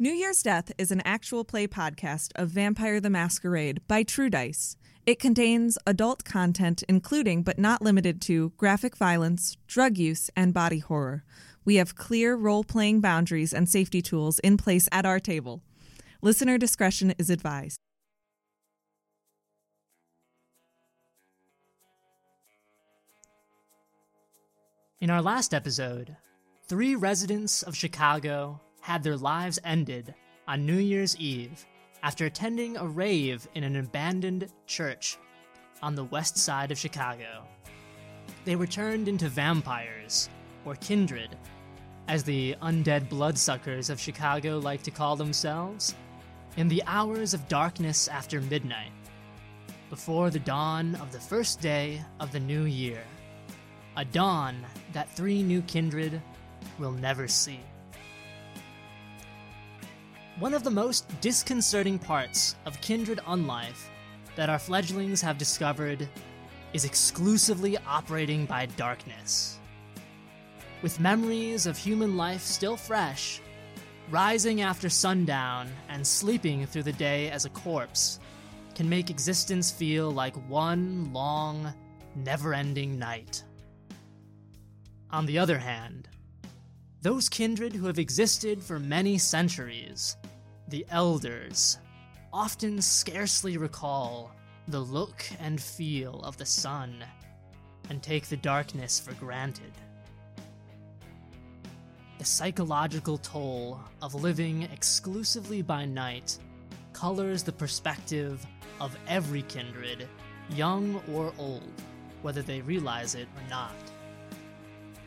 New Year's Death is an actual play podcast of Vampire the Masquerade by True Dice. It contains adult content, including but not limited to graphic violence, drug use, and body horror. We have clear role playing boundaries and safety tools in place at our table. Listener discretion is advised. In our last episode, three residents of Chicago had their lives ended on New Year's Eve after attending a rave in an abandoned church on the west side of Chicago. They were turned into vampires, or kindred, as the undead bloodsuckers of Chicago like to call themselves, in the hours of darkness after midnight, before the dawn of the first day of the new year. A dawn that three new kindred will never see. One of the most disconcerting parts of Kindred Unlife that our fledglings have discovered is exclusively operating by darkness. With memories of human life still fresh, rising after sundown and sleeping through the day as a corpse can make existence feel like one long, never ending night. On the other hand, those kindred who have existed for many centuries, the elders, often scarcely recall the look and feel of the sun and take the darkness for granted. The psychological toll of living exclusively by night colors the perspective of every kindred, young or old, whether they realize it or not.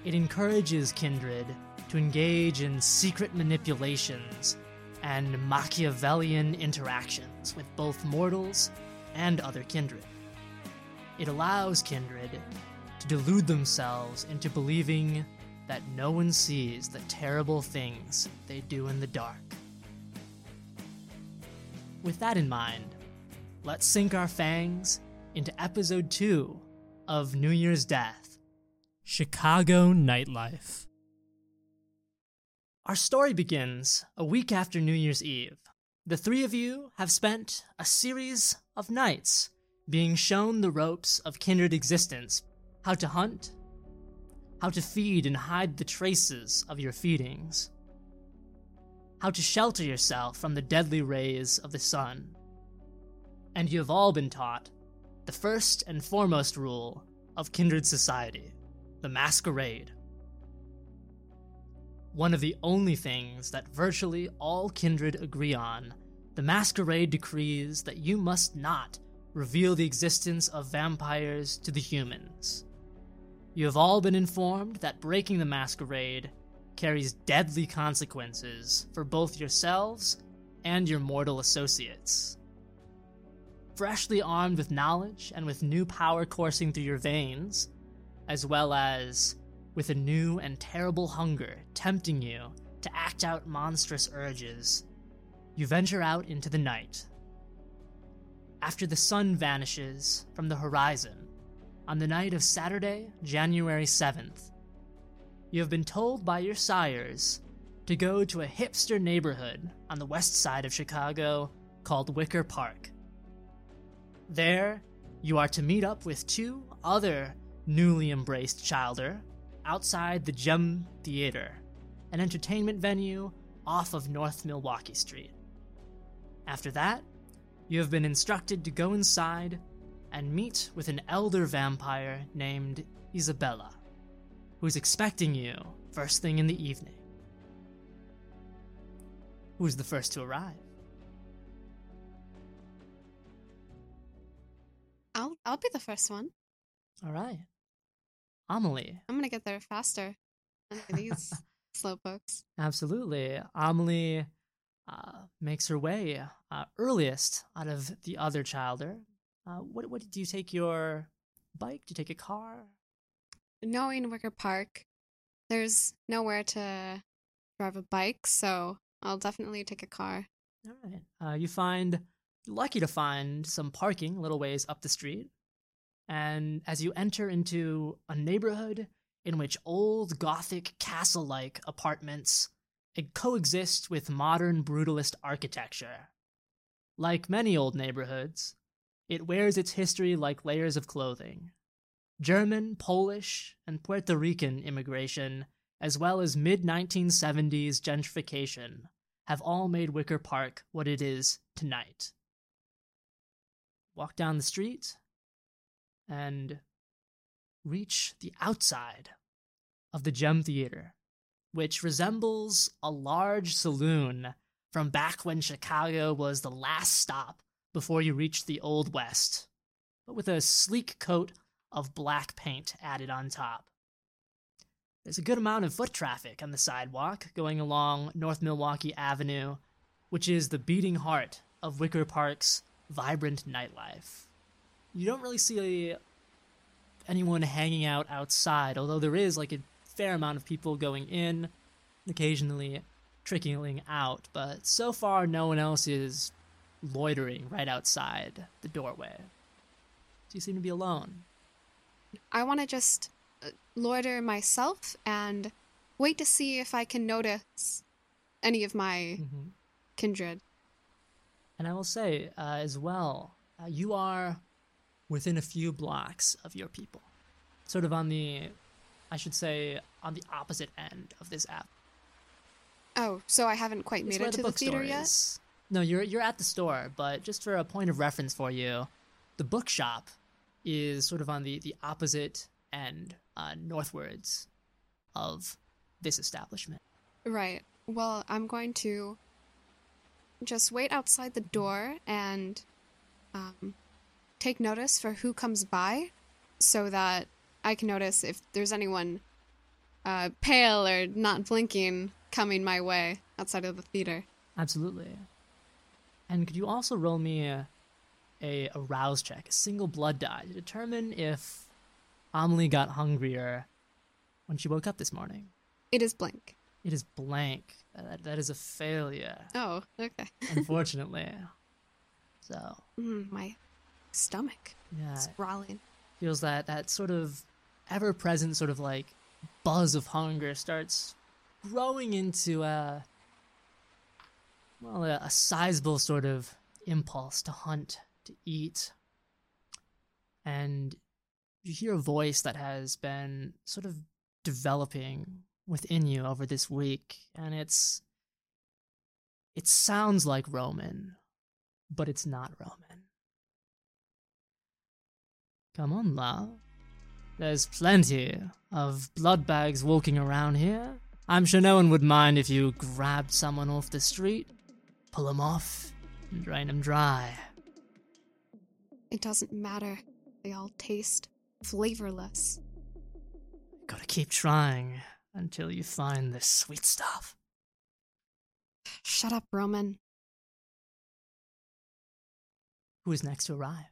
It encourages kindred to engage in secret manipulations and Machiavellian interactions with both mortals and other kindred. It allows kindred to delude themselves into believing that no one sees the terrible things they do in the dark. With that in mind, let's sink our fangs into episode 2 of New Year's Death Chicago Nightlife. Our story begins a week after New Year's Eve. The three of you have spent a series of nights being shown the ropes of kindred existence how to hunt, how to feed and hide the traces of your feedings, how to shelter yourself from the deadly rays of the sun. And you have all been taught the first and foremost rule of kindred society the masquerade. One of the only things that virtually all kindred agree on, the masquerade decrees that you must not reveal the existence of vampires to the humans. You have all been informed that breaking the masquerade carries deadly consequences for both yourselves and your mortal associates. Freshly armed with knowledge and with new power coursing through your veins, as well as with a new and terrible hunger tempting you to act out monstrous urges, you venture out into the night. After the sun vanishes from the horizon on the night of Saturday, January 7th, you have been told by your sires to go to a hipster neighborhood on the west side of Chicago called Wicker Park. There, you are to meet up with two other newly embraced childer outside the Gem Theater, an entertainment venue off of North Milwaukee Street. After that, you have been instructed to go inside and meet with an elder vampire named Isabella, who's expecting you first thing in the evening. Who's the first to arrive? I'll I'll be the first one. All right. Amelie. I'm gonna get there faster than these slow pokes. Absolutely. Amelie uh, makes her way uh, earliest out of the other childer. Uh, what, what do you take your bike? Do you take a car? Knowing Wicker Park, there's nowhere to drive a bike, so I'll definitely take a car. All right. Uh, you find, lucky to find some parking a little ways up the street. And as you enter into a neighborhood in which old Gothic castle like apartments coexist with modern brutalist architecture. Like many old neighborhoods, it wears its history like layers of clothing. German, Polish, and Puerto Rican immigration, as well as mid 1970s gentrification, have all made Wicker Park what it is tonight. Walk down the street and reach the outside of the Gem Theater, which resembles a large saloon from back when Chicago was the last stop before you reached the Old West, but with a sleek coat of black paint added on top. There's a good amount of foot traffic on the sidewalk going along North Milwaukee Avenue, which is the beating heart of Wicker Park's vibrant nightlife. You don't really see anyone hanging out outside, although there is like a fair amount of people going in, occasionally trickling out, but so far no one else is loitering right outside the doorway. So you seem to be alone. I want to just uh, loiter myself and wait to see if I can notice any of my Mm-hmm. kindred. And I will say uh, as well, uh, you are within a few blocks of your people, sort of on the, I should say, on the opposite end of this app. Oh, so I haven't quite made it to the bookstore theater yet? is. No, you're you're at the store, but just for a point of reference for you, the bookshop is sort of on the the opposite end, uh, northwards, of this establishment. Right. Well, I'm going to just wait outside the door and um, take notice for who comes by so that I can notice if there's anyone uh, pale or not blinking coming my way outside of the theater. Absolutely. And could you also roll me a, a, a rouse check, a single blood die, to determine if Amelie got hungrier when she woke up this morning? It is blank. It is blank. That, that is a failure, Oh, okay. unfortunately. so, Mm, my stomach yeah, is growling. feels that that sort of ever present sort of like buzz of hunger starts growing into a well a, a sizable sort of impulse to hunt to eat. And you hear a voice that has been sort of developing within you over this week and it's it sounds like roman but it's not roman Come on, love. There's plenty of blood bags walking around here. I'm sure no one would mind if you grabbed someone off the street, pull them off, and drain them dry. It doesn't matter. They all taste flavorless. Gotta keep trying until you find the sweet stuff. Shut up, Roman. Who is next to arrive?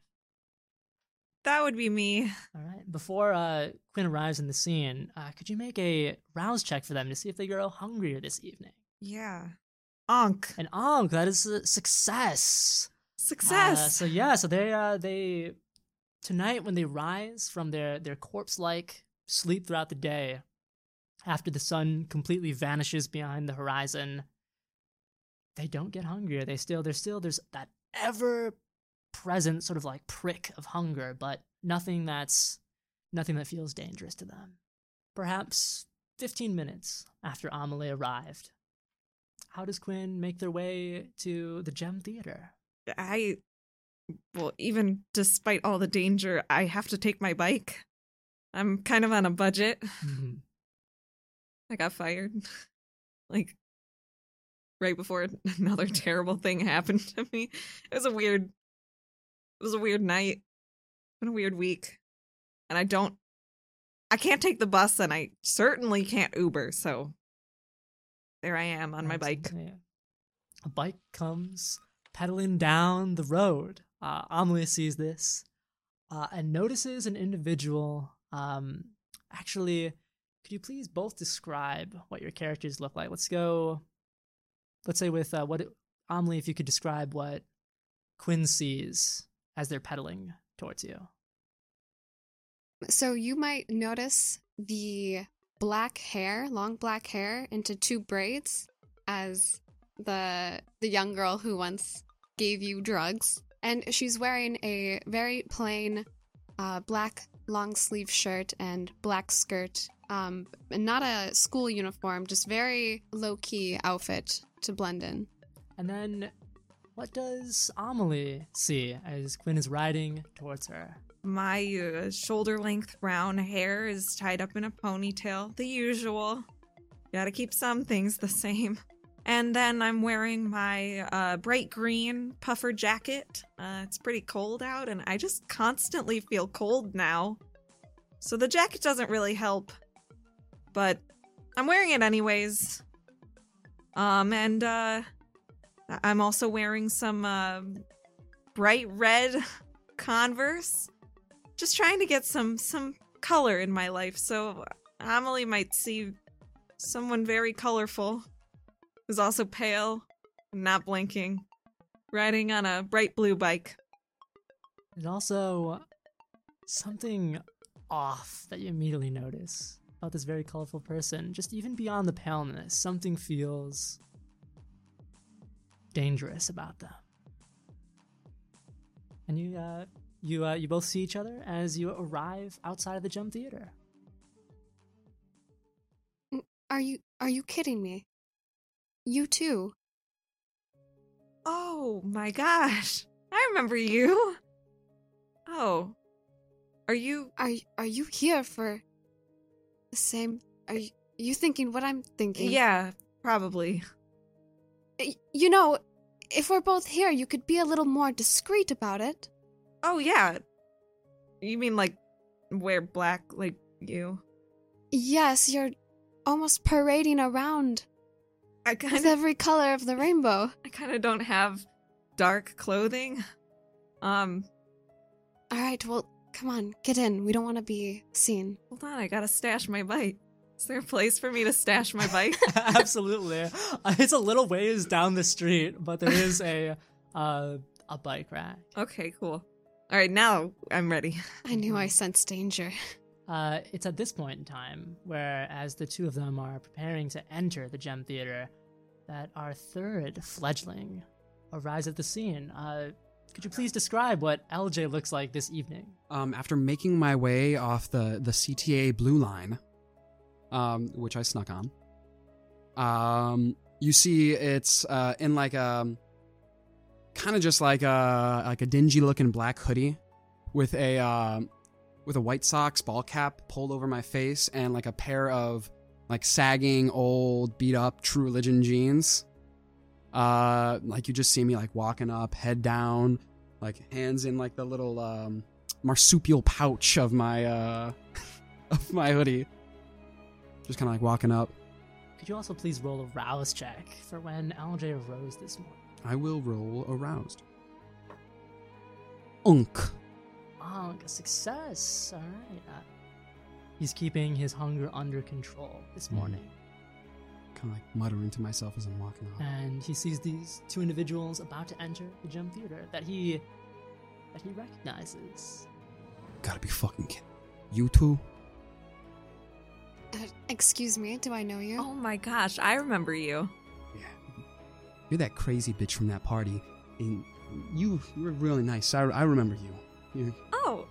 That would be me. All right. Before uh, Quinn arrives in the scene, uh, could you make a rouse check for them to see if they grow hungrier this evening? Yeah. Onk. And oh, that is a success. Success. Uh, so yeah, so they uh they tonight when they rise from their their corpse like sleep throughout the day, after the sun completely vanishes behind the horizon, they don't get hungrier. They still there's still there's that ever present sort of like prick of hunger, but nothing that's nothing that feels dangerous to them. Perhaps 15 minutes after Amelie arrived. How does Quinn make their way to the Gem Theater? I, well, even despite all the danger, I have to take my bike. I'm kind of on a budget. Mm-hmm. I got fired. like, right before another terrible thing happened to me. It was a weird, it was a weird night. It's Been a weird week. And I don't, I can't take the bus and I certainly can't Uber. So there I am on my bike. A bike comes pedaling down the road. Uh, sees this uh, and notices an individual. Um, actually, could you please both describe what your characters look like? Let's go. Let's say with uh, what Amelie, if you could describe what Quinn sees as they're pedaling towards you. So you might notice the black hair, long black hair, into two braids as the the young girl who once gave you drugs, and she's wearing a very plain uh, black long sleeve shirt and black skirt. Um, and not a school uniform, just very low key outfit to blend in. And then, what does Amelie see as Quinn is riding towards her? My uh, shoulder length brown hair is tied up in a ponytail, the usual. Gotta keep some things the same. And then I'm wearing my uh, bright green puffer jacket. Uh, it's pretty cold out, and I just constantly feel cold now. So the jacket doesn't really help. But I'm wearing it anyways. Um, and uh, I'm also wearing some uh, bright red Converse. Just trying to get some some color in my life, so Amelie might see someone very colorful, who's also pale, and not blinking, riding on a bright blue bike. And also, something off that you immediately notice about this very colorful person. Just even beyond the paleness, something feels dangerous about them. And you, uh, you, uh, you both see each other as you arrive outside of the gem theater. Are you are you kidding me? You too. Oh my gosh. I remember you. Oh. Are you Are are you here for the same are you, you thinking what I'm thinking? Yeah, probably. You know, if we're both here, you could be a little more discreet about it. Oh yeah. You mean like wear black like you? Yes, you're almost parading around I kind with of every color of the rainbow. I kind of don't have dark clothing. Um, All right, well, come on, get in. We don't want to be seen. hold on, I gotta stash my bike. Is there a place for me to stash my bike? Absolutely, Uh, it's a little ways down the street, but there is a uh, a bike rack. okay, cool. All right, now I'm ready. I knew I sensed danger. Uh, it's at this point in time where, as the two of them are preparing to enter the gem theater, that our third fledgling arrives at the scene. Uh, could you please describe what LJ looks like this evening? Um, after making my way off the, the CTA blue line, um, which I snuck on, um, you see it's uh, in like a kind of just like a like a dingy looking black hoodie with a uh, with a White Sox ball cap pulled over my face and like a pair of like sagging old beat up True Religion jeans. Uh, like you just see me like walking up, head down, like hands in like the little um marsupial pouch of my uh of my hoodie. Just kind of like walking up. Could you also please roll a rouse check for when LJ arose this morning? I will roll aroused. Unk. Oh, a success. All right. Uh, he's keeping his hunger under control this Mhm. morning. Kind of like muttering to myself as I'm walking off. and he sees these two individuals about to enter the Gem theater that he that he recognizes. Gotta be fucking kidding. You two? Uh, excuse me, do I know you? Oh my gosh, I remember you. Yeah. You're that crazy bitch from that party. And you you were really nice. I, I remember you. You Oh,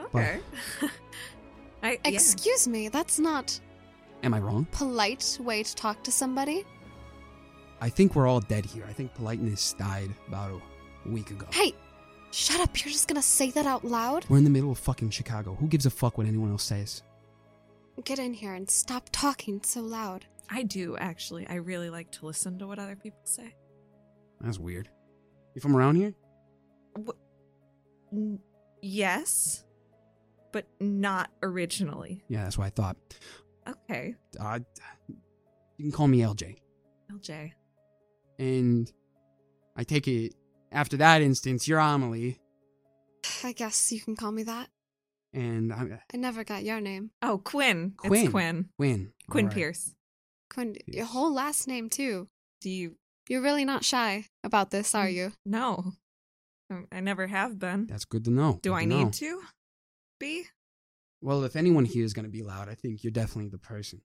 okay. I yeah. Excuse me, that's not am I wrong? polite way to talk to somebody. I think we're all dead here. I think politeness died about a week ago. Hey, shut up. You're just gonna say that out loud? We're in the middle of fucking Chicago. Who gives a fuck what anyone else says? Get in here and stop talking so loud. I do actually. I really like to listen to what other people say. That's weird. You from around here? N- yes, but not originally. Yeah, that's what I thought. Okay, Uh, you can call me LJ. LJ. And I take it after that instance, you're Amelie, I guess you can call me that. And I'm uh, I never got your name. Oh, Quinn. Quinn. It's Quinn. Quinn. Quinn All right. Pierce. Quinn, your whole last name too. Do you? You're really not shy about this, are mm, you? No, I- I never have been. That's good to know. Do Good I to need know. to be? Well, if anyone here is going to be loud, I think you're definitely the person.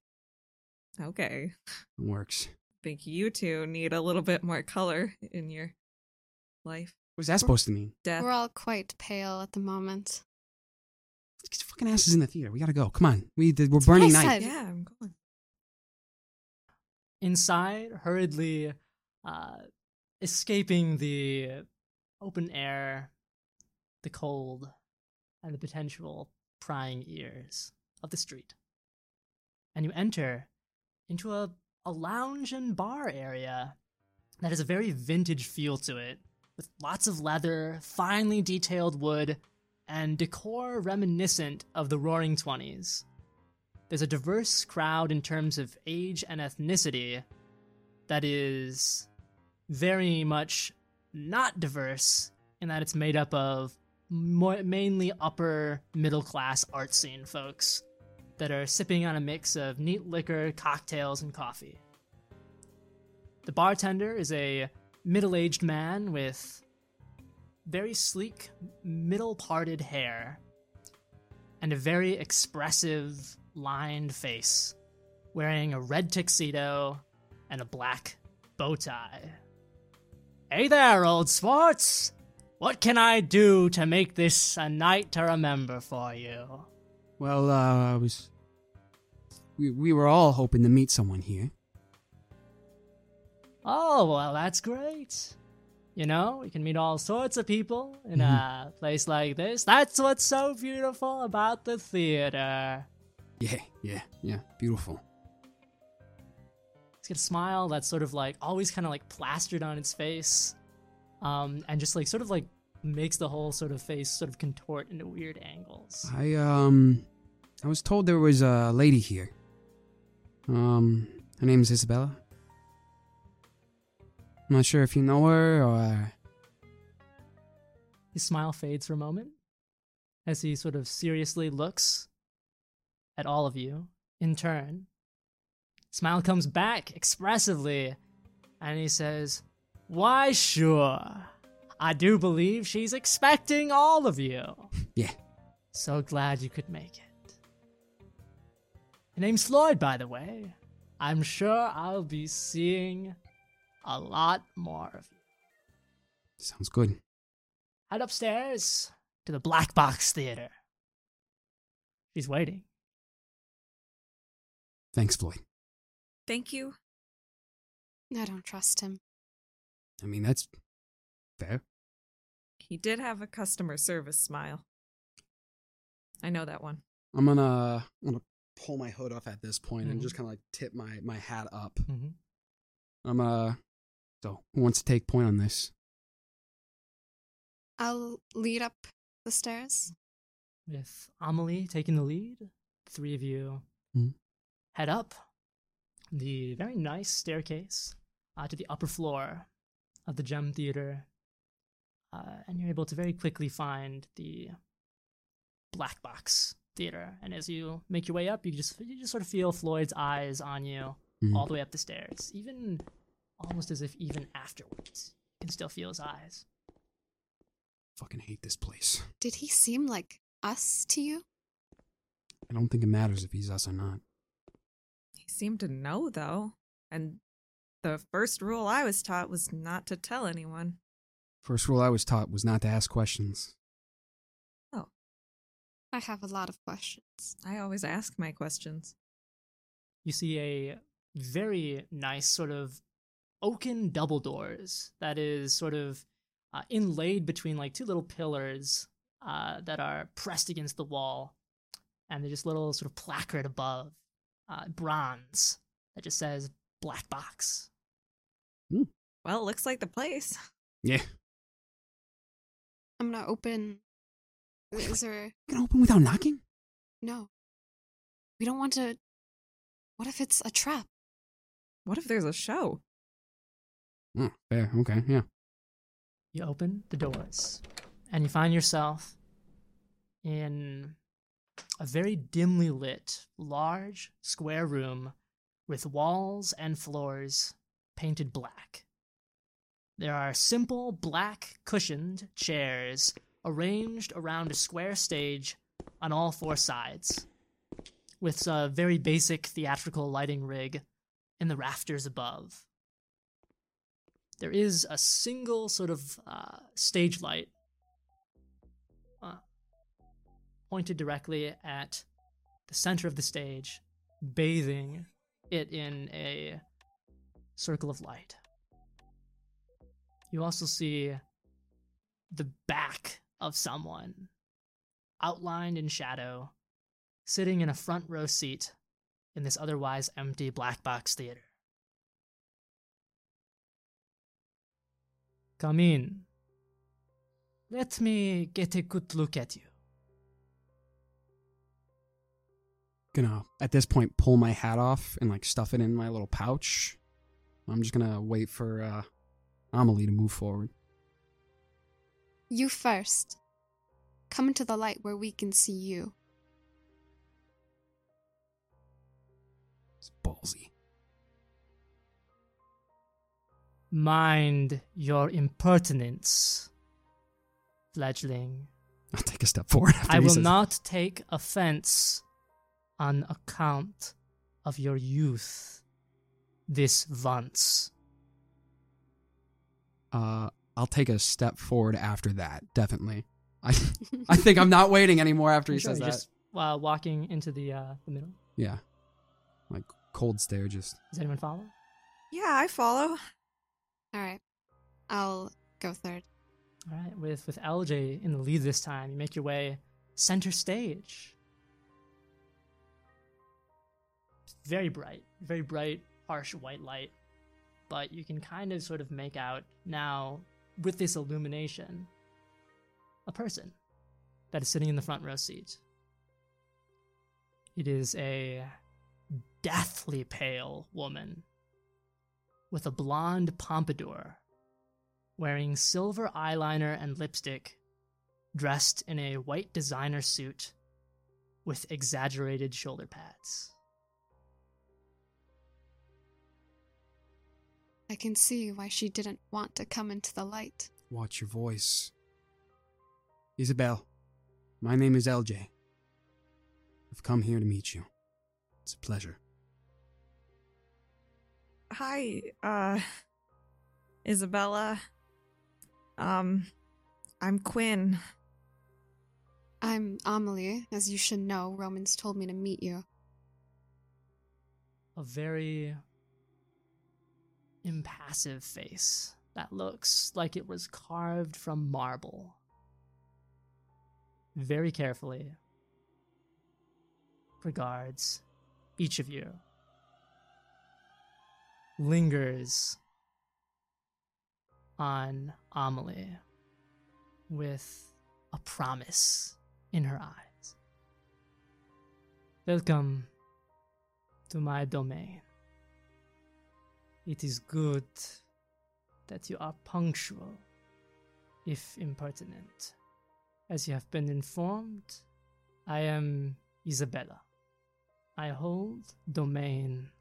Okay. It works. I think you two need a little bit more color in your life. What's that supposed to mean? Death. We're all quite pale at the moment. Let's get your fucking asses in the theater. We gotta go. Come on. We did, we're That's burning night. yeah, I'm going. Inside, hurriedly uh, escaping the open air, the cold, and the potential prying ears of the street. And you enter into a, a lounge and bar area that has a very vintage feel to it, with lots of leather, finely detailed wood, and decor reminiscent of the Roaring Twenties. There's a diverse crowd in terms of age and ethnicity that is very much not diverse in that it's made up of more, mainly upper middle class art scene folks that are sipping on a mix of neat liquor, cocktails, and coffee. The bartender is a middle aged man with very sleek, middle parted hair and a very expressive, lined face, wearing a red tuxedo and a black bow tie. Hey there, old sports! What can I do to make this a night to remember for you? Well, uh, I was. We, we were all hoping to meet someone here. Oh, well, that's great. You know, you can meet all sorts of people in a place like this. That's what's so beautiful about the theater. Yeah, yeah, yeah. Beautiful. He's got a smile that's sort of like always kind of like plastered on its face, um, and just like sort of like makes the whole sort of face sort of contort into weird angles. I, um. I was told there was a lady here. Um, her name's Isabella. I'm not sure if you know her or. His smile fades for a moment as he sort of seriously looks at all of you in turn. Smile comes back expressively and he says, Why, sure. I do believe she's expecting all of you. Yeah. So glad you could make it. Her name's Floyd, by the way. I'm sure I'll be seeing a lot more of you. Sounds good. Head upstairs to the Black Box Theater. She's waiting. Thanks, Floyd. Thank you. I don't trust him. I mean, that's fair. He did have a customer service smile. I know that one. I'm gonna I'm gonna pull my hood off at this point and Mhm. just kind of like tip my my hat up. Mm-hmm. I'm uh. So who wants to take point on this? I'll lead up the stairs. With Amelie taking the lead, the three of you Mhm. head up the very nice staircase uh, to the upper floor of the Gem Theater, uh, and you're able to very quickly find the Black Box Theater. And as you make your way up, you just you just sort of feel Floyd's eyes on you Mhm. all the way up the stairs, even almost as if even afterwards you can still feel his eyes. Fucking hate this place. Did he seem like us to you? I don't think it matters if he's us or not. He seemed to know, though. And the first rule I was taught was not to tell anyone. First rule I was taught was not to ask questions. Oh. I have a lot of questions. I always ask my questions. you see a very nice sort of oaken double doors that is sort of uh, inlaid between like two little pillars uh, that are pressed against the wall and there's just little sort of placard above uh, bronze that just says black box Well, it looks like the place. Yeah. I'm gonna open. Is there. You can open without knocking? No. We don't want to. What if it's a trap? What if there's a show? Oh, fair. Okay, yeah. you open the doors and you find yourself in a very dimly lit, large, square room with walls and floors painted black. There are simple black cushioned chairs arranged around a square stage on all four sides, with a very basic theatrical lighting rig in the rafters above, there is a single sort of uh, stage light uh, pointed directly at the center of the stage, bathing it in a circle of light. You also see the back of someone outlined in shadow, sitting in a front row seat in this otherwise empty black box theater. Come in. Let me get a good look at you. Gonna at this point pull my hat off and like stuff it in my little pouch. I'm just gonna wait for uh Amelie to move forward. You first. Come into the light where we can see you. It's ballsy. Mind your impertinence, fledgling. I'll take a step forward. After I he will says- not take offense on account of your youth this once. Uh, I'll take a step forward after that. Definitely. I I think I'm not waiting anymore after he Sure, says you're that. just uh, walking into the uh, the middle. Yeah. Like cold stare. Just Does anyone follow? Yeah, I follow. All right. I'll go third. All right, with with LJ in the lead this time, you make your way center stage. Very bright, very bright, harsh white light, but you can kind of sort of make out now with this illumination a person that is sitting in the front row seat. It is a deathly pale woman with a blonde pompadour wearing silver eyeliner and lipstick, dressed in a white designer suit with exaggerated shoulder pads. I can see why she didn't want to come into the light. watch your voice. Isabel, my name is LJ. I've come here to meet you. It's a pleasure. Hi, uh, Isabella. Um, I'm Quinn. I'm Amelie. As you should know, Romans told me to meet you. A very impassive face that looks like it was carved from marble. Very carefully. Regards, each of you. Lingers on Amelie with a promise in her eyes. Welcome to my domain. It is good that you are punctual, if impertinent. As you have been informed, I am Isabella. I hold domain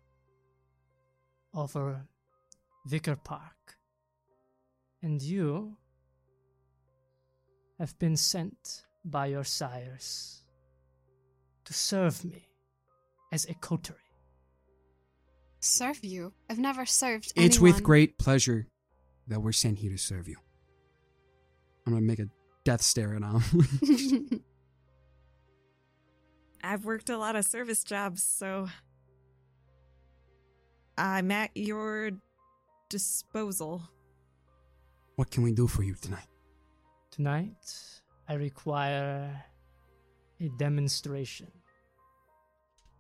over Wicker Park. And you have been sent by your sires to serve me as a coterie. Serve you? I've never served anyone. It's with great pleasure that we're sent here to serve you. I'm gonna make a death stare at him. I've worked a lot of service jobs, so I'm at your disposal. what can we do for you tonight? Tonight, I require a demonstration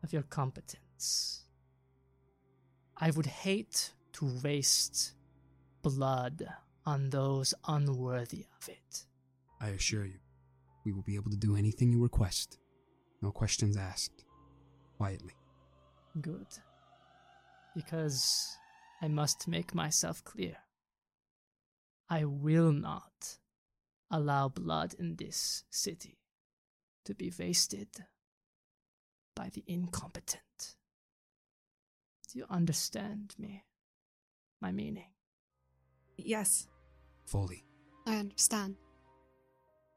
of your competence. I would hate to waste blood on those unworthy of it. I assure you, we will be able to do anything you request. No questions asked. Quietly. Good. Because I must make myself clear. I will not allow blood in this city to be wasted by the incompetent. Do you understand me? My meaning? Yes. Fully. I understand.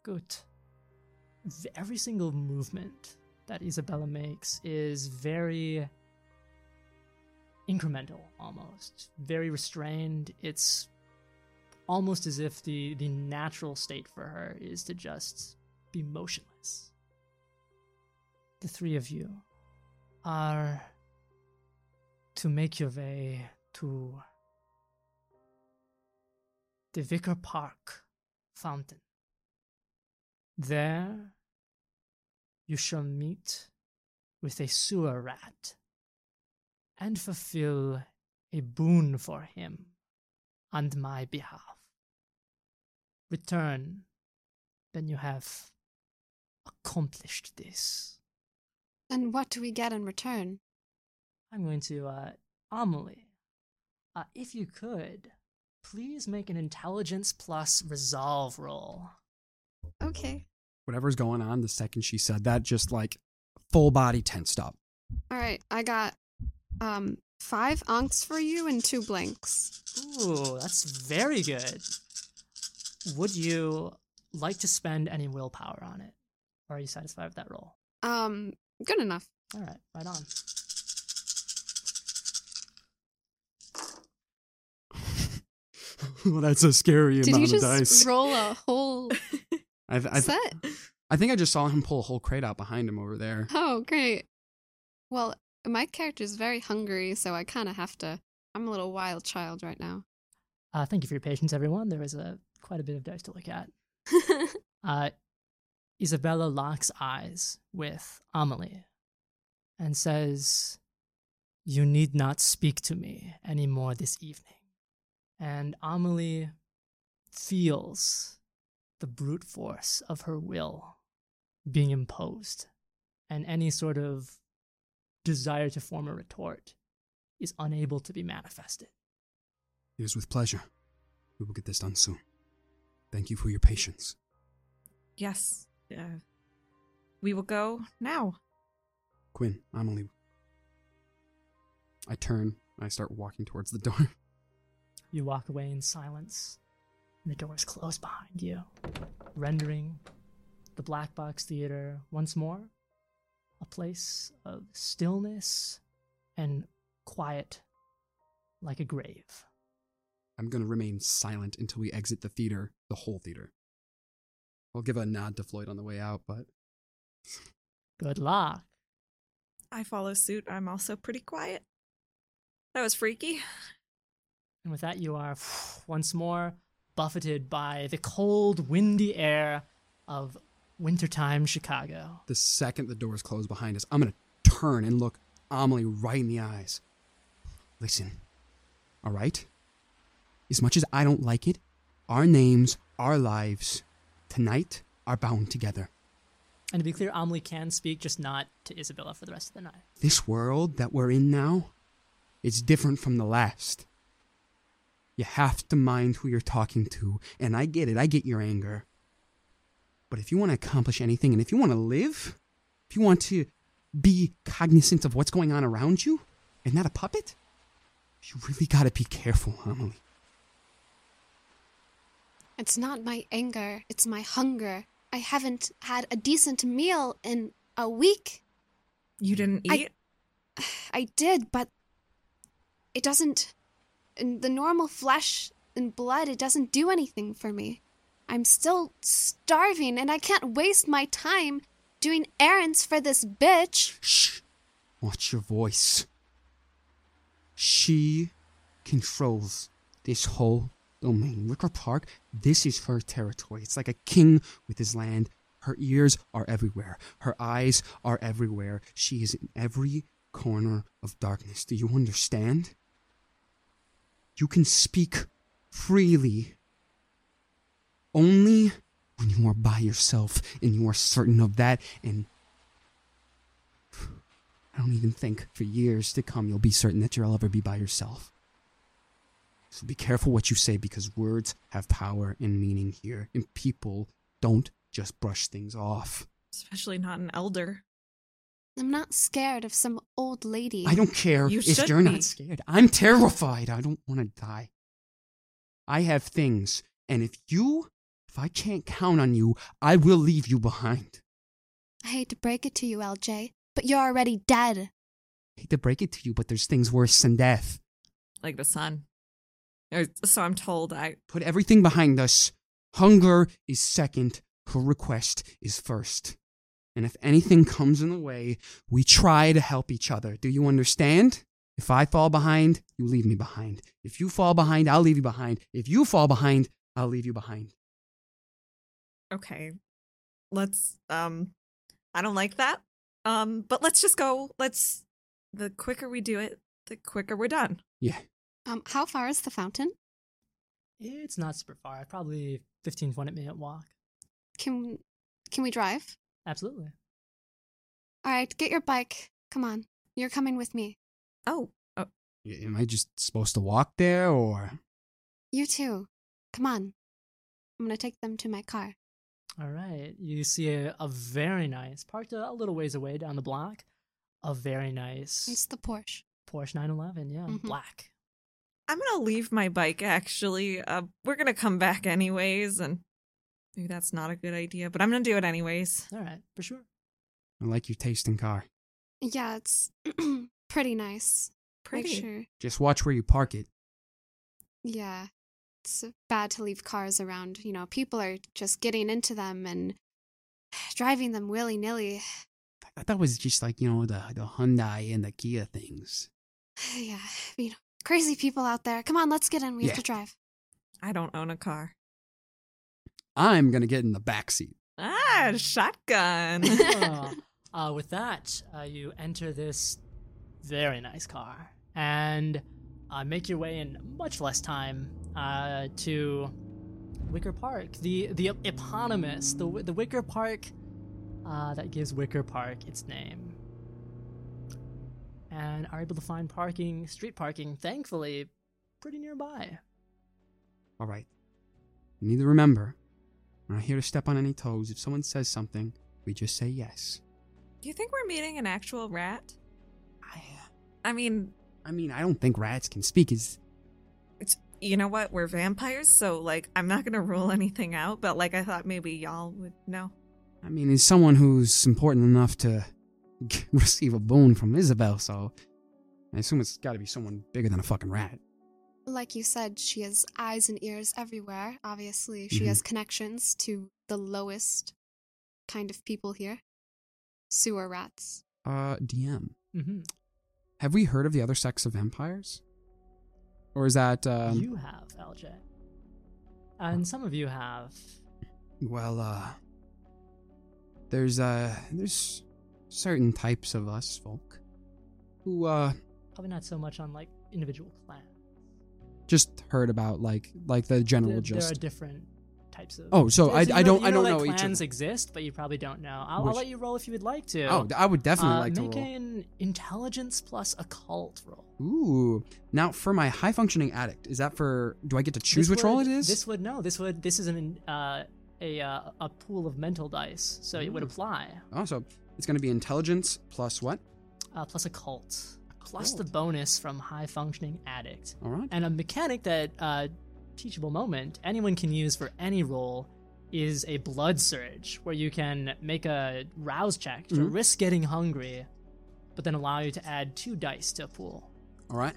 Good. Every single movement that Isabella makes is very incremental almost. Very restrained. It's almost as if the, the natural state for her is to just be motionless. The three of you are to make your way to the Wicker Park fountain. There you shall meet with a sewer rat and fulfill a boon for him on my behalf. Return, then you have accomplished this. And what do we get in return? I'm going to, uh, Amelie, uh, if you could, please make an intelligence plus resolve roll. Okay. Whatever's going on, the second she said that, just like full body tensed up. All right. I got um five onks for you and two blanks. Ooh, that's very good. Would you like to spend any willpower on it? Or are you satisfied with that roll? Um, good enough. All right, right on. well, that's a scary Did you amount of just dice. roll a whole I, th- I, th- set? I think I just saw him pull a whole crate out behind him over there. Oh, great. Well, my character's very hungry, so I kind of have to. I'm a little wild child right now. Uh, thank you for your patience, everyone. There is a quite a bit of dice to look at. Uh, Isabella locks eyes with Amelie and says, You need not speak to me anymore this evening. And Amelie feels the brute force of her will being imposed, and any sort of desire to form a retort is unable to be manifested. It is with pleasure. We will get this done soon. Thank you for your patience. Yes. Uh, we will go now. Quinn, Amelie. I turn. I start walking towards the door. You walk away in silence, and the doors close behind you, rendering the Black Box Theater once more a place of stillness and quiet like a grave. I'm going to remain silent until we exit the theater, the whole theater. I'll give a nod to Floyd on the way out, but Good luck. I follow suit. I'm also pretty quiet. That was freaky. And with that, you are once more buffeted by the cold, windy air of wintertime Chicago. the second the doors close behind us, I'm going to turn and look Amelie right in the eyes. Listen, all right? As much as I don't like it, our names, our lives, tonight are bound together. And to be clear, Amelie can speak, just not to Isabella for the rest of the night. This world that we're in now it's different from the last. You have to mind who you're talking to, and I get it, I get your anger. But if you want to accomplish anything, and if you want to live, if you want to be cognizant of what's going on around you, and not a puppet, you really gotta be careful, Amelie. It's not my anger, it's my hunger. I haven't had a decent meal in a week. You didn't I- eat? I did, but it doesn't. In the normal flesh and blood, it doesn't do anything for me. I'm still starving, and I can't waste my time doing errands for this bitch. Shh. Watch your voice. She controls this whole domain. Wicker Park, this is her territory. It's like a king with his land. Her ears are everywhere. Her eyes are everywhere. She is in every corner of darkness. Do you understand? You can speak freely only when you are by yourself and you are certain of that and I don't even think for years to come you'll be certain that you'll ever be by yourself. So be careful what you say because words have power and meaning here, and people don't just brush things off. Especially not an elder. I'm not scared of some old lady. I don't care You if should you're be. not scared. I'm terrified. I don't want to die. I have things, and if you, if I can't count on you, I will leave you behind. I hate to break it to you, LJ, but you're already dead. I hate to break it to you, but there's things worse than death. Like the sun. So I'm told. I Put everything behind us. Hunger is second. Her request is first. And if anything comes in the way, we try to help each other. Do you understand? If I fall behind, you leave me behind. If you fall behind, I'll leave you behind. If you fall behind, I'll leave you behind. Okay. Let's um I don't like that. Um but let's just go. Let's the quicker we do it, the quicker we're done. Yeah. Um, how far is the fountain? It's not super far, probably 15, 20 minute walk. Can can we drive? Absolutely. All right, get your bike. Come on, you're coming with me. Oh, oh Am I just supposed to walk there or? You too. Come on. I'm gonna take them to my car. All right. You see a, a very nice, parked a, a little ways away down the block, a very nice It's the Porsche. Porsche 911. Yeah, Mhm. black. I'm gonna leave my bike actually. Uh we're gonna come back anyways, and maybe that's not a good idea, but I'm gonna do it anyways. All right, for sure. I like your taste in car. Yeah, it's pretty nice. Pretty. Make sure. Just watch where you park it. Yeah. It's bad to leave cars around. You know, people are just getting into them and driving them willy nilly. I thought it was just like, you know, the, the Hyundai and the Kia things. yeah, you know, crazy people out there. Come on, let's get in. We Yeah. have to drive. I don't own a car. I'm going to get in the back seat. Ah, shotgun. uh, uh, with that, uh, you enter this very nice car and uh, make your way in much less time uh, to Wicker Park, the the eponymous, the the Wicker Park uh, that gives Wicker Park its name, and are able to find parking, street parking, thankfully, pretty nearby. All right. You need to remember, we're not here to step on any toes. If someone says something, we just say yes. do you think we're meeting an actual rat? I, I mean, I mean, I don't think rats can speak. Is it's you know what? We're vampires, so like I'm not gonna rule anything out, but like I thought maybe y'all would know. I mean, is someone who's important enough to receive a boon from Isabel, so I assume it's got to be someone bigger than a fucking rat. Like you said, she has eyes and ears everywhere. Obviously, she Mhm. has connections to the lowest kind of people here sewer rats. Uh, DM, hmm have we heard of the other sects of vampires? Or is that, um, you have LJ, and some of you have. well, uh, there's, uh, there's certain types of us folk who, uh, Probably not so much on like individual clans. just heard about, like, like the general there, gist. there are different types of. Oh, so I- I don't- you I don't know each of clans exist, but you probably don't know. I'll, I'll let you roll if you would like to. Oh, I would definitely Uh, like to make an intelligence plus occult roll. Ooh. Now, for my high functioning addict, is that for? Do I get to choose This which roll would- it is? This would no. This would this is an uh, a uh, a pool of mental dice, so it would apply. Oh, so it's going to be intelligence plus what? Uh, plus occult, plus the bonus from high functioning addict, All right. and a mechanic that uh, teachable moment anyone can use for any role is a blood surge, where you can make a rouse check to Mhm. risk getting hungry, but then allow you to add two dice to a pool. All right.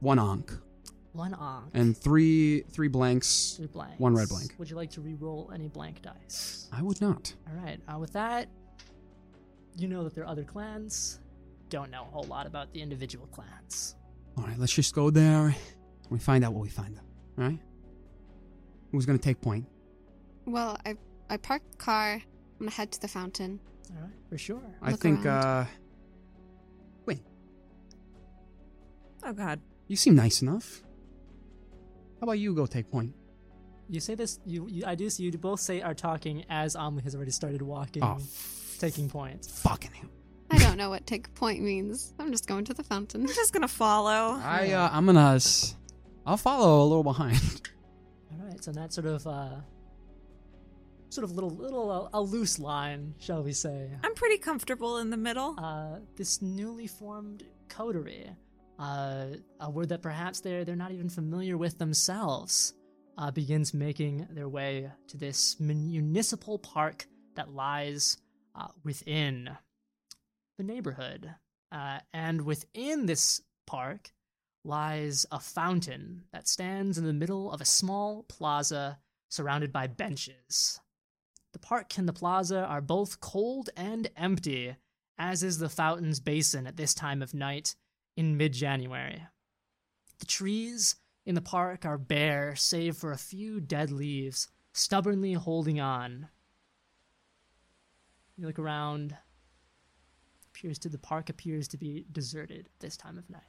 One ankh One on and three three blanks. three blanks. one red blank. Would you like to re-roll any blank dice? I would not. All right. Uh, with that, you know that there are other clans. Don't know a whole lot about the individual clans. All right, let's just go there. We find out what we find out. All right. Who's going to take point? Well, I I parked the car. I'm gonna head to the fountain. All right, for sure. I Look think. around. uh Wait, Oh God. you seem nice enough. How about you go take point? You say this. You, you I do see you both say are talking as Amelie has already started walking, Oh, taking points. fucking hell. I don't know what take point means. I'm just going to the fountain. I'm just gonna follow. I uh, I'm gonna s- I'll follow a little behind. All right. So that sort of uh, sort of little little uh, a loose line, shall we say? I'm pretty comfortable in the middle. uh, this newly formed coterie, uh, a word that perhaps they're they're not even familiar with themselves, uh, begins making their way to this municipal park that lies uh, within the neighborhood, uh, and within this park lies a fountain that stands in the middle of a small plaza surrounded by benches. The park and the plaza are both cold and empty, as is the fountain's basin at this time of night in mid January. The trees in the park are bare, save for a few dead leaves stubbornly holding on. You look around. Appears to the park appears to be deserted at this time of night.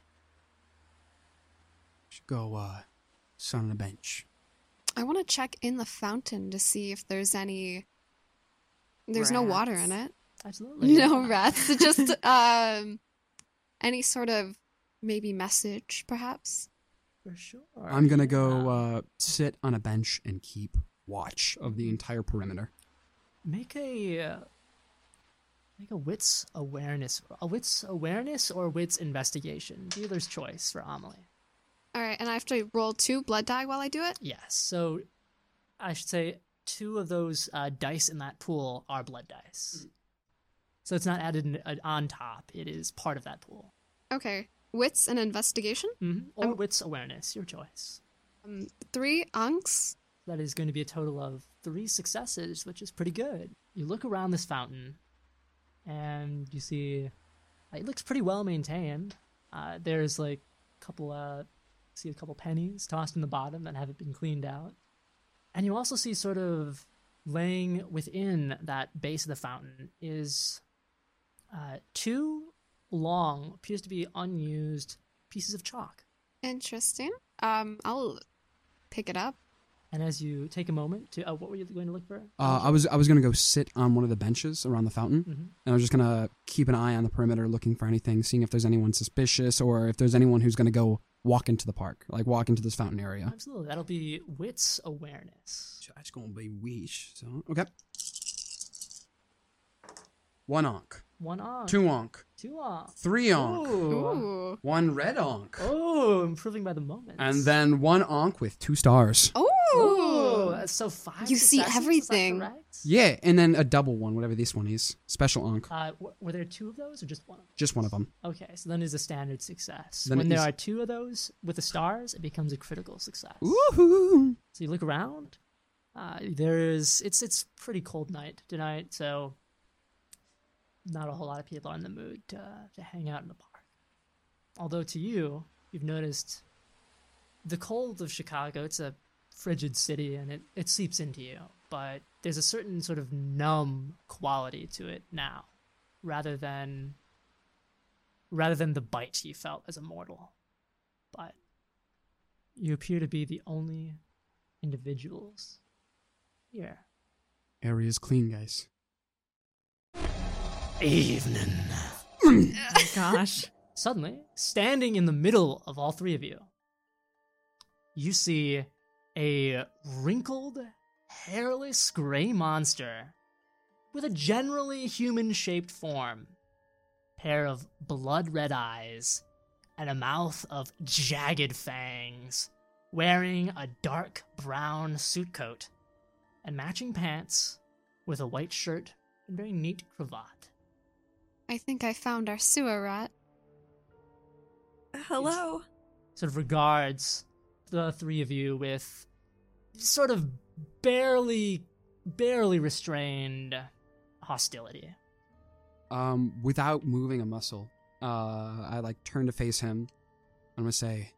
Should go uh, sit on a bench. I want to check in the fountain to see if there's any. There's no water in it. Absolutely. No rats. Just um, any sort of maybe message, perhaps. For sure. I'm gonna go uh, sit on a bench and keep watch of the entire perimeter. make a a wits awareness a wits awareness or wits investigation dealer's choice for amelie All right, and I have to roll two blood die while I do it. yes so i should say two of those uh, dice in that pool are blood dice so it's not added in, uh, on top it is part of that pool Okay, wits and investigation. hmm or Um, wits awareness your choice Um, three ankhs. that is going to be a total of three successes, which is pretty good. You look around this fountain, and you see uh, it looks pretty well maintained. Uh, there's like a couple, uh, see a couple pennies tossed in the bottom that haven't been cleaned out, and you also see sort of laying within that base of the fountain is uh, two long, appears to be unused pieces of chalk. Interesting. Um, I'll pick it up. And as you take a moment to, uh, what were you going to look for? Uh, I was I was gonna go sit on one of the benches around the fountain, Mhm. and I was just gonna keep an eye on the perimeter, looking for anything, seeing if there's anyone suspicious or if there's anyone who's gonna go walk into the park, like walk into this fountain area. Absolutely. That'll be wits awareness. So that's gonna be wish. So okay. One ankh, One ankh. two ankh, Two on. three ankh, Ooh. Ooh. one red ankh, Oh, improving by the moment. and then one ankh with two stars. Oh. So five. You see successes, is that everything. correct? Yeah, and then a double one, whatever this one is, special ankh, Uh, w- were there two of those or just one? just one of them. Okay, so then is a standard success. Then when it there is- are two of those with the stars, it becomes a critical success. Woohoo! So you look around. Uh, there's it's it's pretty cold night tonight, so not a whole lot of people are in the mood to to hang out in the park. Although to you, you've noticed the cold of Chicago. It's a frigid city, and it it seeps into you. But there's a certain sort of numb quality to it now, rather than rather than the bite you felt as a mortal. But you appear to be the only individuals here. Area's clean, guys. Evening. Oh, gosh. Suddenly, standing in the middle of all three of you, you see a wrinkled, hairless gray monster with a generally human shaped form, pair of blood red eyes, and a mouth of jagged fangs, wearing a dark brown suit coat and matching pants with a white shirt and very neat cravat. I think I found our sewer rat. Hello. sort of regards the three of you with sort of barely barely restrained hostility Um, without moving a muscle, uh, I like turn to face him. I'm gonna say,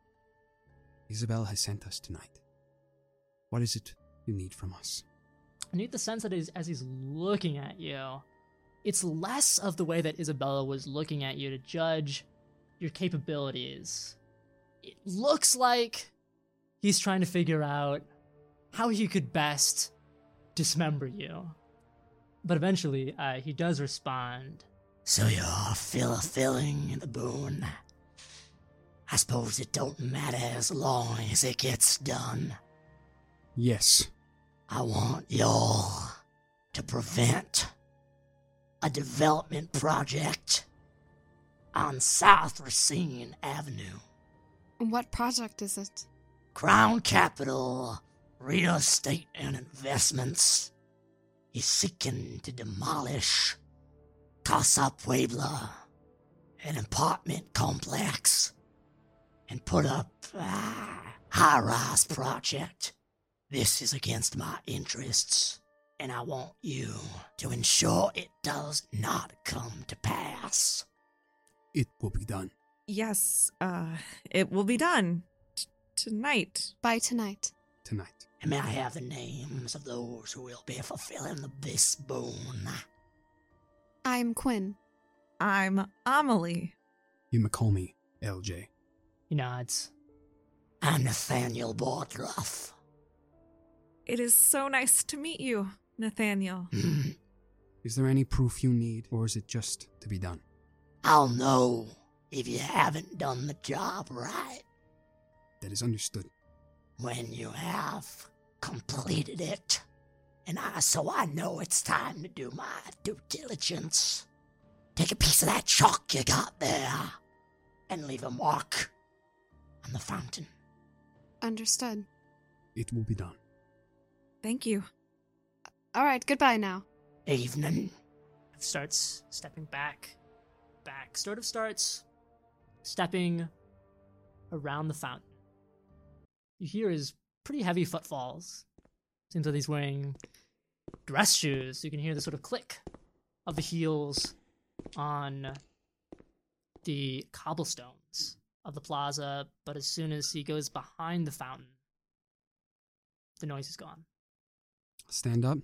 Isabel has sent us tonight. What is it you need from us? I need the sense that he's, as he's looking at you it's less of the way that isabella was looking at you to judge your capabilities it looks like he's trying to figure out how he could best dismember you but eventually uh, he does respond So you're fulfilling the boon. I suppose it don't matter as long as it gets done. Yes. I want y'all to prevent a development project on South Racine Avenue. What project is it? Crown Capital Real Estate and Investments is seeking to demolish Casa Puebla, an apartment complex and put up a high rise project. This is against my interests, and I want you to ensure it does not come to pass. It will be done. Yes, uh, it will be done t- tonight. By tonight. Tonight. And may I have the names of those who will be fulfilling the, this boon? I'm Quinn. I'm Amelie. You may call me LJ. He nods. I'm Nathaniel Bordruff. It is so nice to meet you, Nathaniel. Is there any proof you need, or is it just to be done? I'll know if you haven't done the job right That is understood. when you have completed it. And I, so I know it's time to do my due diligence. Take a piece of that chalk you got there and leave a mark on the fountain. Understood. It will be done. Thank you. All right, goodbye now. Evening. Starts stepping back, back. Sort of starts stepping around the fountain. You hear his pretty heavy footfalls. Seems like he's wearing dress shoes. You can hear the sort of click of the heels on the cobblestones of the plaza, but as soon as he goes behind the fountain, the noise is gone. Stand up.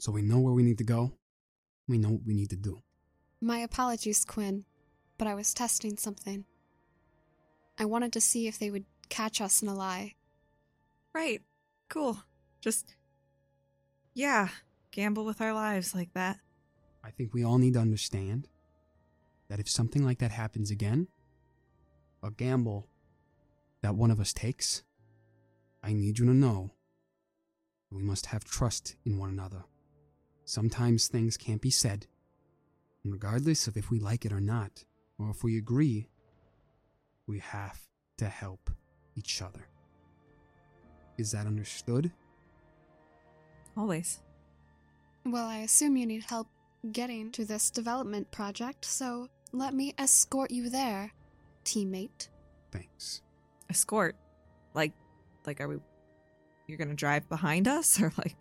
So we know where we need to go. We know what we need to do. My apologies, Quinn, but I was testing something. I wanted to see if they would catch us in a lie. Right. Cool. Just, yeah, gamble with our lives like that. I think we all need to understand that if something like that happens again, a gamble that one of us takes, I need you to know we must have trust in one another. Sometimes things can't be said, and regardless of if we like it or not, or if we agree, we have to help each other. Is that understood? Always. Well, I assume you need help getting to this development project, so let me escort you there, teammate. Thanks. Escort. Like, like, are we, you're gonna drive behind us or like,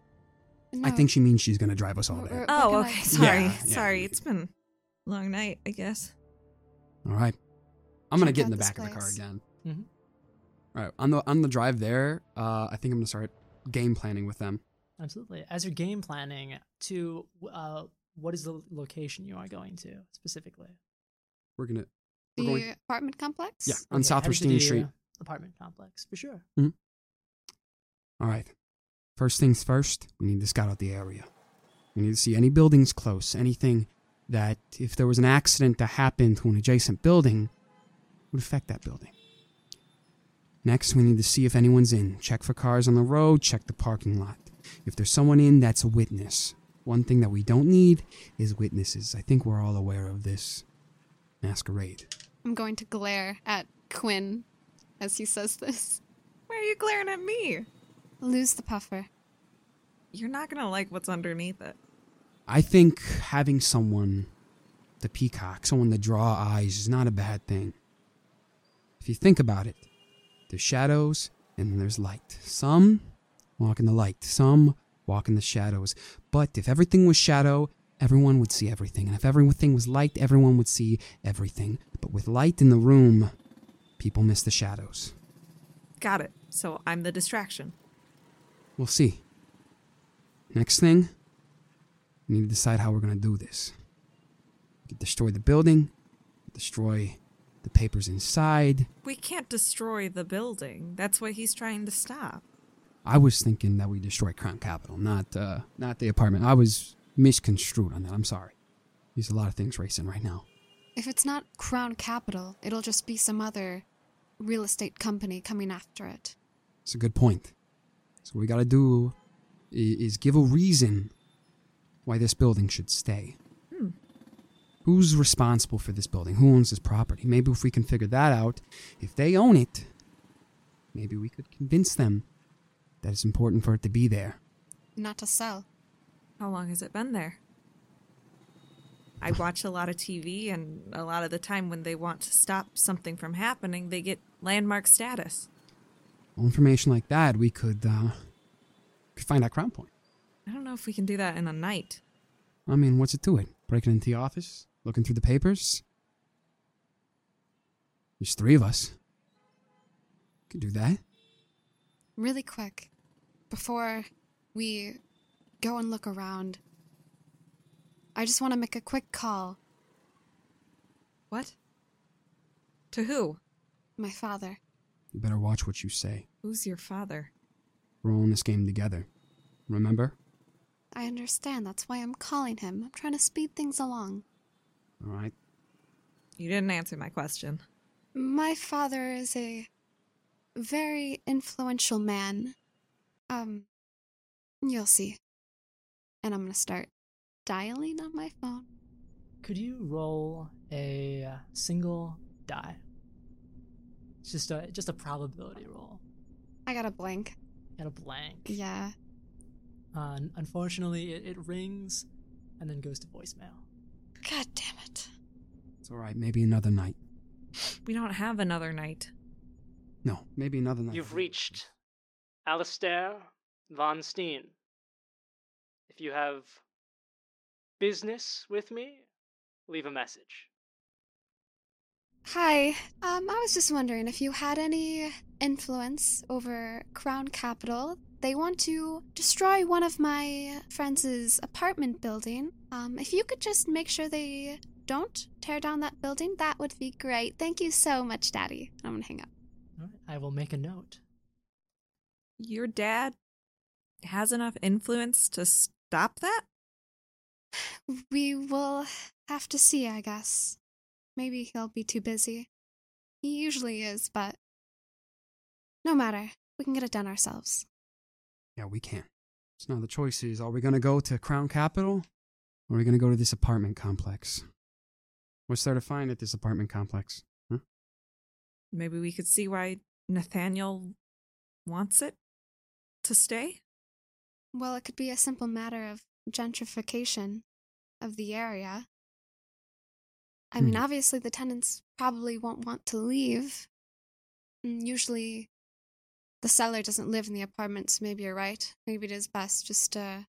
I think she means she's going to drive us all there. oh, gonna- okay. Sorry. Yeah, yeah. Sorry. It's been a long night, I guess. All right. I'm gonna Check get in out the this back of the car place. again. Mhm. All right. On the on the drive there, uh, I think I'm gonna start game planning with them. Absolutely. As you're game planning, to uh, what is the location you are going to specifically? We're gonna The we're going- apartment complex? yeah on Okay, South headed to Racine the, Street. uh, apartment complex for sure. All right. First things first, we need to scout out the area. We need to see any buildings close, anything that if there was an accident that happened to an adjacent building would affect that building. Next, we need to see if anyone's in. Check for cars on the road, check the parking lot. If there's someone in, that's a witness. One thing that we don't need is witnesses. I think we're all aware of this masquerade. I'm going to glare at Quinn as he says this. Why are you glaring at me? Lose the puffer. You're not gonna like what's underneath it. I think having someone the peacock, someone to draw eyes, is not a bad thing. If you think about it, there's shadows and then there's light. Some walk in the light, some walk in the shadows. But if everything was shadow, everyone would see everything. And if everything was light, everyone would see everything. But with light in the room, people miss the shadows. Got it. So I'm the distraction. We'll see. Next thing, we need to decide how we're going to do this. We could destroy the building, destroy the papers inside. We can't destroy the building. That's what he's trying to stop. I was thinking that we destroy Crown Capital, not uh, not the apartment. I was misconstrued on that. I'm sorry. There's a lot of things racing right now. If it's not Crown Capital, it'll just be some other real estate company coming after it. It's a good point. So what we got to do i- is give a reason why this building should stay. Hmm. Who's responsible for this building? Who owns this property? Maybe if we can figure that out, if they own it, maybe we could convince them that it's important for it to be there. Not to sell. How long has it been there? I watch a lot of TV, and a lot of the time when they want to stop something from happening, they get landmark status. Information like that, we could uh, could find that Crown Point. I don't know if we can do that in a night. I mean, what's it to it? Breaking into the office, looking through the papers. There's three of us. Could do that. Really quick, before we go and look around, I just want to make a quick call. What? To who? My father. You better watch what you say. Who's your father? We're all in this game together. Remember? I understand. That's why I'm calling him. I'm trying to speed things along. All right. You didn't answer my question. My father is a very influential man. Um, you'll see. And I'm gonna start dialing on my phone. Could you roll a uh, single die? It's just a just a probability roll. I got a blank. Got a blank. Yeah. Uh, unfortunately, it, it rings and then goes to voicemail. God damn it. It's all right. Maybe another night. We don't have another night. No, maybe another night. You've reached Alistair von Steen. If you have business with me, leave a message. Hi. Um, I was just wondering if you had any influence over Crown Capital. They want to destroy one of my friends' apartment building. Um, if you could just make sure they don't tear down that building, that would be great. Thank you so much, Daddy. I'm gonna hang up. All right, I will make a note. Your dad has enough influence to stop that? We will have to see, I guess. Maybe he'll be too busy. He usually is, but no matter. We can get it done ourselves. Yeah, we can. So now the choice is are we going to go to Crown Capital or are we going to go to this apartment complex? What's there to find at this apartment complex? Huh? Maybe we could see why Nathaniel wants it to stay? Well, it could be a simple matter of gentrification of the area. I mean, Hmm. obviously, the tenants probably won't want to leave. And usually, the seller doesn't live in the apartment, so maybe you're right. Maybe it is best just to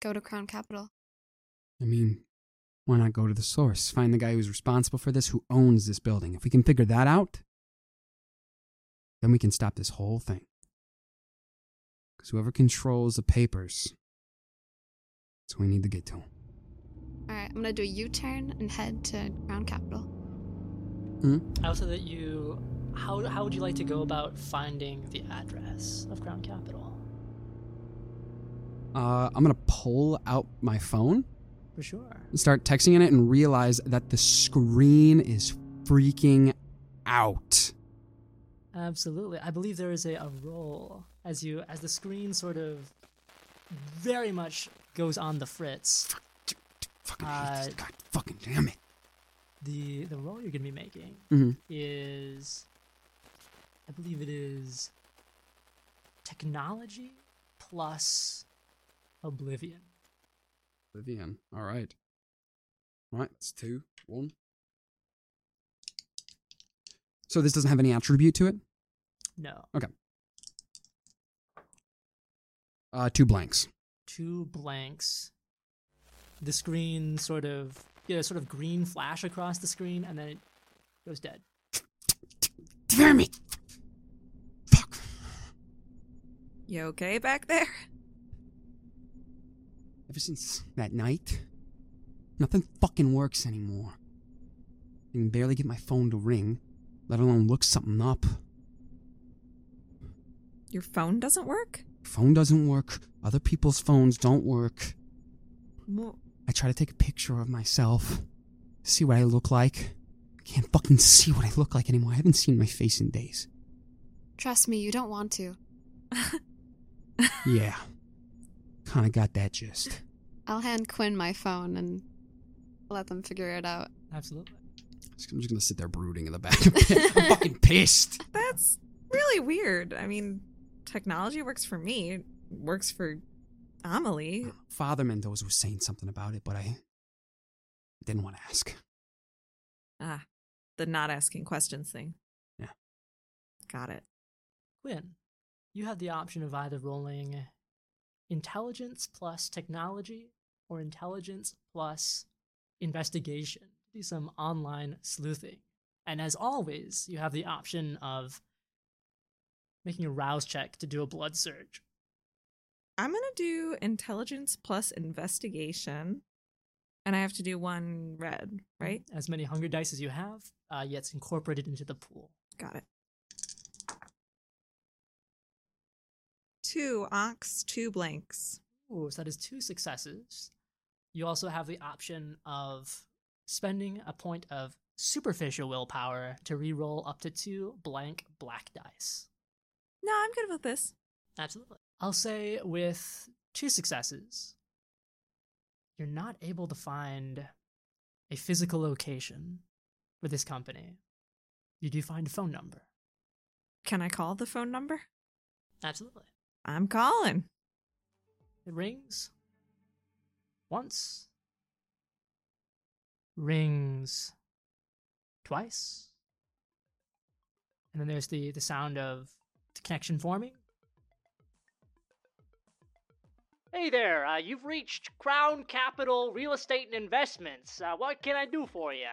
go to Crown Capital. I mean, why not go to the source? Find the guy who's responsible for this, who owns this building. If we can figure that out, then we can stop this whole thing. Because whoever controls the papers, that's who we need to get to. All right, I'm gonna do a U-turn and head to Crown Capital. Hmm? I Also, that you, how how would you like to go about finding the address of Crown Capital? Uh, I'm going to pull out my phone For sure. And start texting in it and realize that the screen is freaking out. Absolutely. I believe there is a, a roll as you as the screen sort of very much goes on the fritz. Fucking hate this. Uh, God fucking damn it. The the roll you're gonna be making hmm is I believe it is technology plus oblivion. Vivian. All right. All right, it's two, one. So this doesn't have any attribute to it? No. Okay. Uh, two blanks. Two blanks. The screen sort of you know, sort of green flash across the screen and then it goes dead. Damn it! Fuck. You okay back there? Ever since that night, nothing fucking works anymore. I can barely get my phone to ring, let alone look something up. Your phone doesn't work? Phone doesn't work. Other people's phones don't work. Well, I try to take a picture of myself, see what I look like. I can't fucking see what I look like anymore. I haven't seen my face in days. Trust me, you don't want to. Yeah. Kinda got that gist. I'll hand Quinn my phone and let them figure it out. Absolutely. I'm just gonna sit there brooding in the back. I'm fucking pissed. that's really weird. I mean, technology works for me, it works for Amelie. Father Mendoza was saying something about it, but I Didn't want to ask. Ah, the not asking questions thing. Yeah. Got it. Quinn, you have the option of either rolling intelligence plus technology or intelligence plus investigation. Do some online sleuthing. And as always, you have the option of making a rouse check to do a blood surge. I'm gonna do intelligence plus investigation, and I have to do one red, right? As many hunger dice as you have, uh, yet it's incorporated into the pool. Got it. Two ox, two blanks. Ooh, so that is two successes. You also have the option of spending a point of superficial willpower to re-roll up to two blank black dice. No, I'm good with this. Absolutely. I'll say with two successes, you're not able to find a physical location for this company. You do find a phone number. Can I call the phone number? Absolutely. I'm calling. It rings once, rings twice, and then there's the, the sound of the connection forming. Hey there, uh, you've reached Crown Capital Real Estate and Investments. Uh, what can I do for you?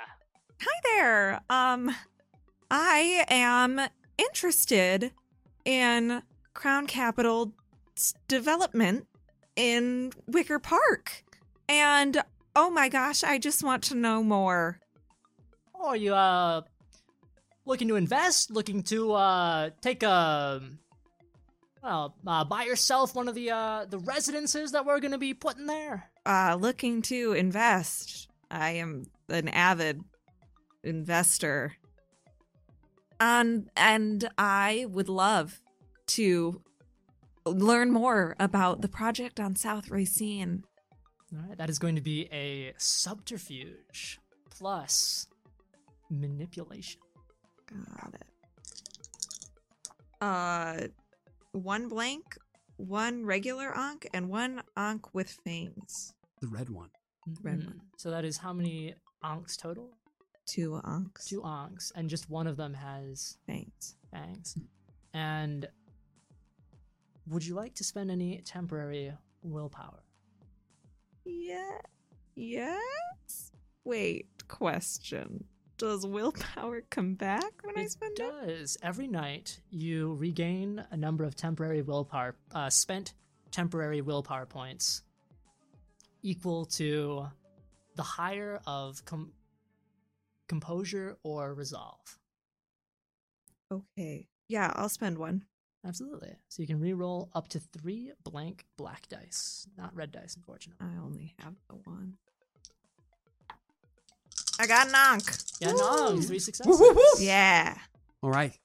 Hi there. Um, I am interested in Crown Capital's development in Wicker Park. And oh my gosh, I just want to know more. Oh, are you uh looking to invest? Looking to uh take a well uh, buy yourself one of the uh the residences that we're gonna be putting there? Uh, looking to invest. I am an avid investor. Um, and I would love to learn more about the project on South Racine. All right, that is going to be a subterfuge plus manipulation. Got it. Uh, one blank, one regular Ankh, and one Ankh with fangs. The red one. Red Mhm. one. So that is how many ankhs total? Two Ankhs. Two ankhs, and just one of them has fangs. fangs. And would you like to spend any temporary willpower? Yeah. Yes. Wait. Question. Does willpower come back when I It spend it? does. Every night, you regain a number of temporary willpower, uh, spent temporary willpower points equal to the higher of com- composure or resolve. Okay. Yeah, I'll spend one. Absolutely. So you can re-roll up to three blank black dice, not red dice, unfortunately. I only have the one. I got an Ankh. Yeah, no, three successes. Yeah. All right.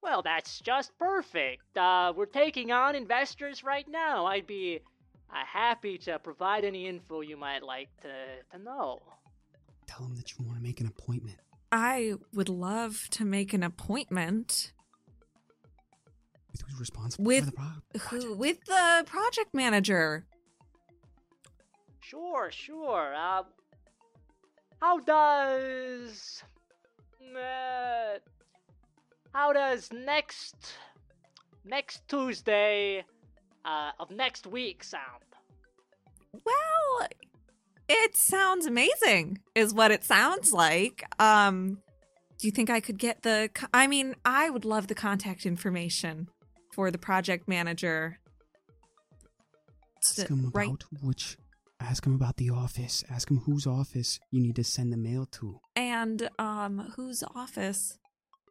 Well, that's just perfect. Uh, we're taking on investors right now. I'd be uh, happy to provide any info you might like to, to know. Tell them that you want to make an appointment. I would love to make an appointment With who's responsible With for the pro- project? who with the project manager. Sure, sure. Uh, how does. Uh, how does next. next Tuesday uh, of next week sound? Well, it sounds amazing, is what it sounds like. Um, do you think I could get the? co- I mean, I would love the contact information for the project manager. Ask S- him about right, which. Ask him about the office. Ask him whose office you need to send the mail to. and um, whose office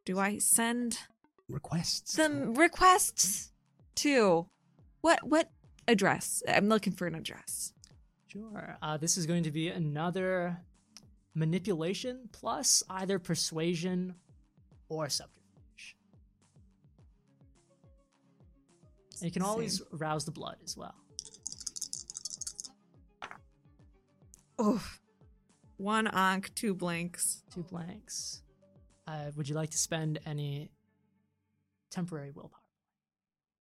do I send Requests. the requests to? What what address? I'm looking for an address. Sure. Uh, this is going to be another manipulation plus either persuasion or subterfuge. And you can always rouse the blood as well. Oh, one ankh, two blanks. Two blanks. Uh, would you like to spend any temporary willpower?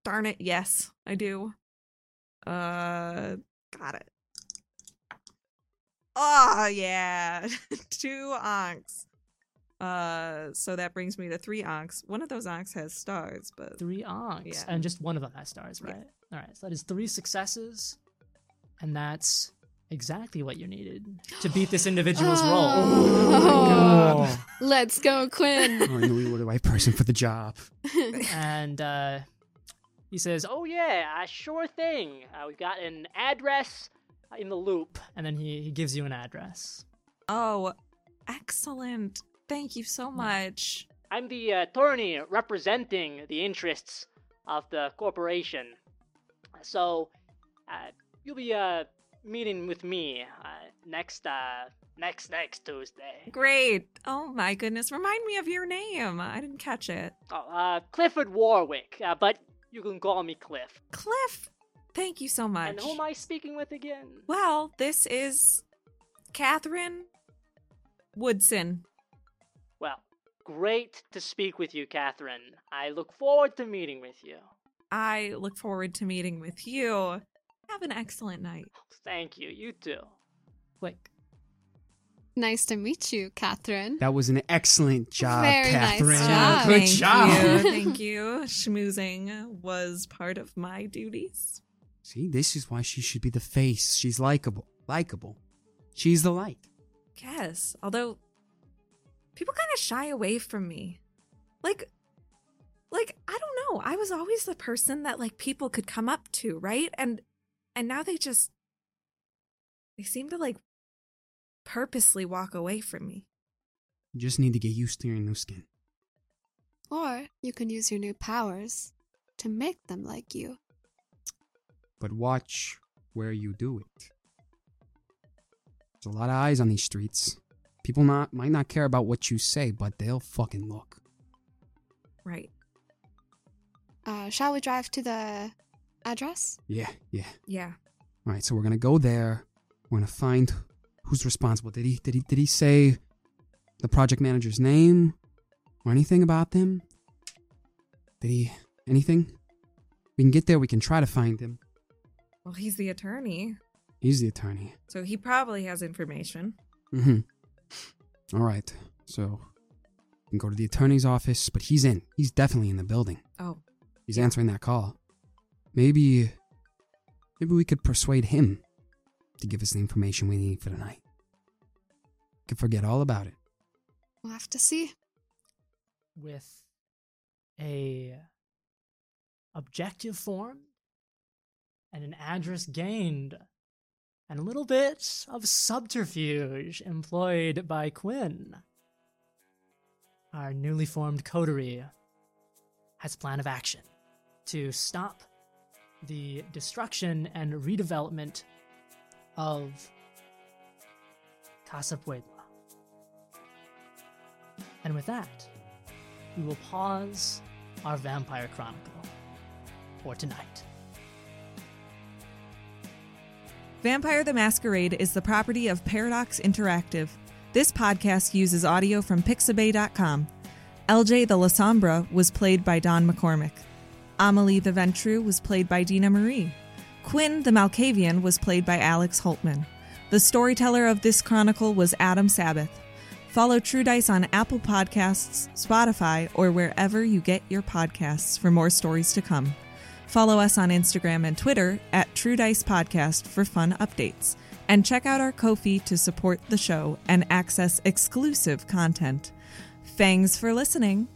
Darn it, yes, I do. Uh, got it. Oh yeah, two ankhs. Uh, so that brings me to three ankhs. One of those ankhs has stars, but Three ankhs, Yeah. and just one of them has stars, Yeah. right? All right, so that is three successes, and that's exactly what you needed to beat this individual's role. Oh, Let's go, Quinn. Oh, I knew we were the right person for the job. And uh, he says, "Oh, Oh yeah, uh, sure thing. Uh, we've got an address in the loop. and then he, he gives you an address. oh, excellent! Thank you so much. I'm the attorney representing the interests of the corporation. So, uh, you'll be uh, meeting with me uh, next uh, next next Tuesday. Great. Oh my goodness. Remind me of your name. I didn't catch it. Oh, uh, Clifford Warwick, uh, but you can call me Cliff. Cliff. Thank you so much. And who am I speaking with again? Well, this is Catherine Woodson. Well, great to speak with you, Catherine. I look forward to meeting with you. I look forward to meeting with you. Have an excellent night. Thank you. You too. Click. nice to meet you, Catherine. That was an excellent job, Very nice Catherine. job. Good Thank job. You, thank you. Schmoozing was part of my duties. See, this is why she should be the face. She's likable. Likable. She's the light. Yes, although people kind of shy away from me. Like like I don't know. I was always the person that like people could come up to, right? And and now they just they seem to like purposely walk away from me. You just need to get used to your new skin. Or you can use your new powers to make them like you. But watch where you do it. There's a lot of eyes on these streets. People not might not care about what you say, but they'll fucking look. Right. Uh, shall we drive to the address? Yeah, yeah. Yeah. All right, so we're gonna go there. We're gonna find who's responsible. Did he did he did he say the project manager's name or anything about them? Did he anything? We can get there. We can try to find him. Well, he's the attorney, He's the attorney. so he probably has information. Mm-hmm. All right, so we can go to the attorney's office, but he's in. He's definitely in the building. Oh, He's answering that call. Maybe, maybe we could persuade him to give us the information we need for tonight. Could forget all about it. We'll have to see. with a objective form and an address gained and a little bit of subterfuge employed by Quinn. Our newly formed coterie has a plan of action to stop the destruction and redevelopment of Casa Puebla. And with that, we will pause our Vampire Chronicle for tonight. Vampire the Masquerade is the property of Paradox Interactive. This podcast uses audio from Pixabay.com. LJ the Lasombra was played by Don McCormick. Amelie the Ventrue was played by Dina Marie. Quinn the Malkavian was played by Alex Holtman. The storyteller of this chronicle was Adam Sabbath. Follow True Dice on Apple Podcasts, Spotify, or wherever you get your podcasts for more stories to come. Follow us on Instagram and Twitter at True Dice Podcast for fun updates. And check out our Ko-fi to support the show and access exclusive content. Thanks for listening.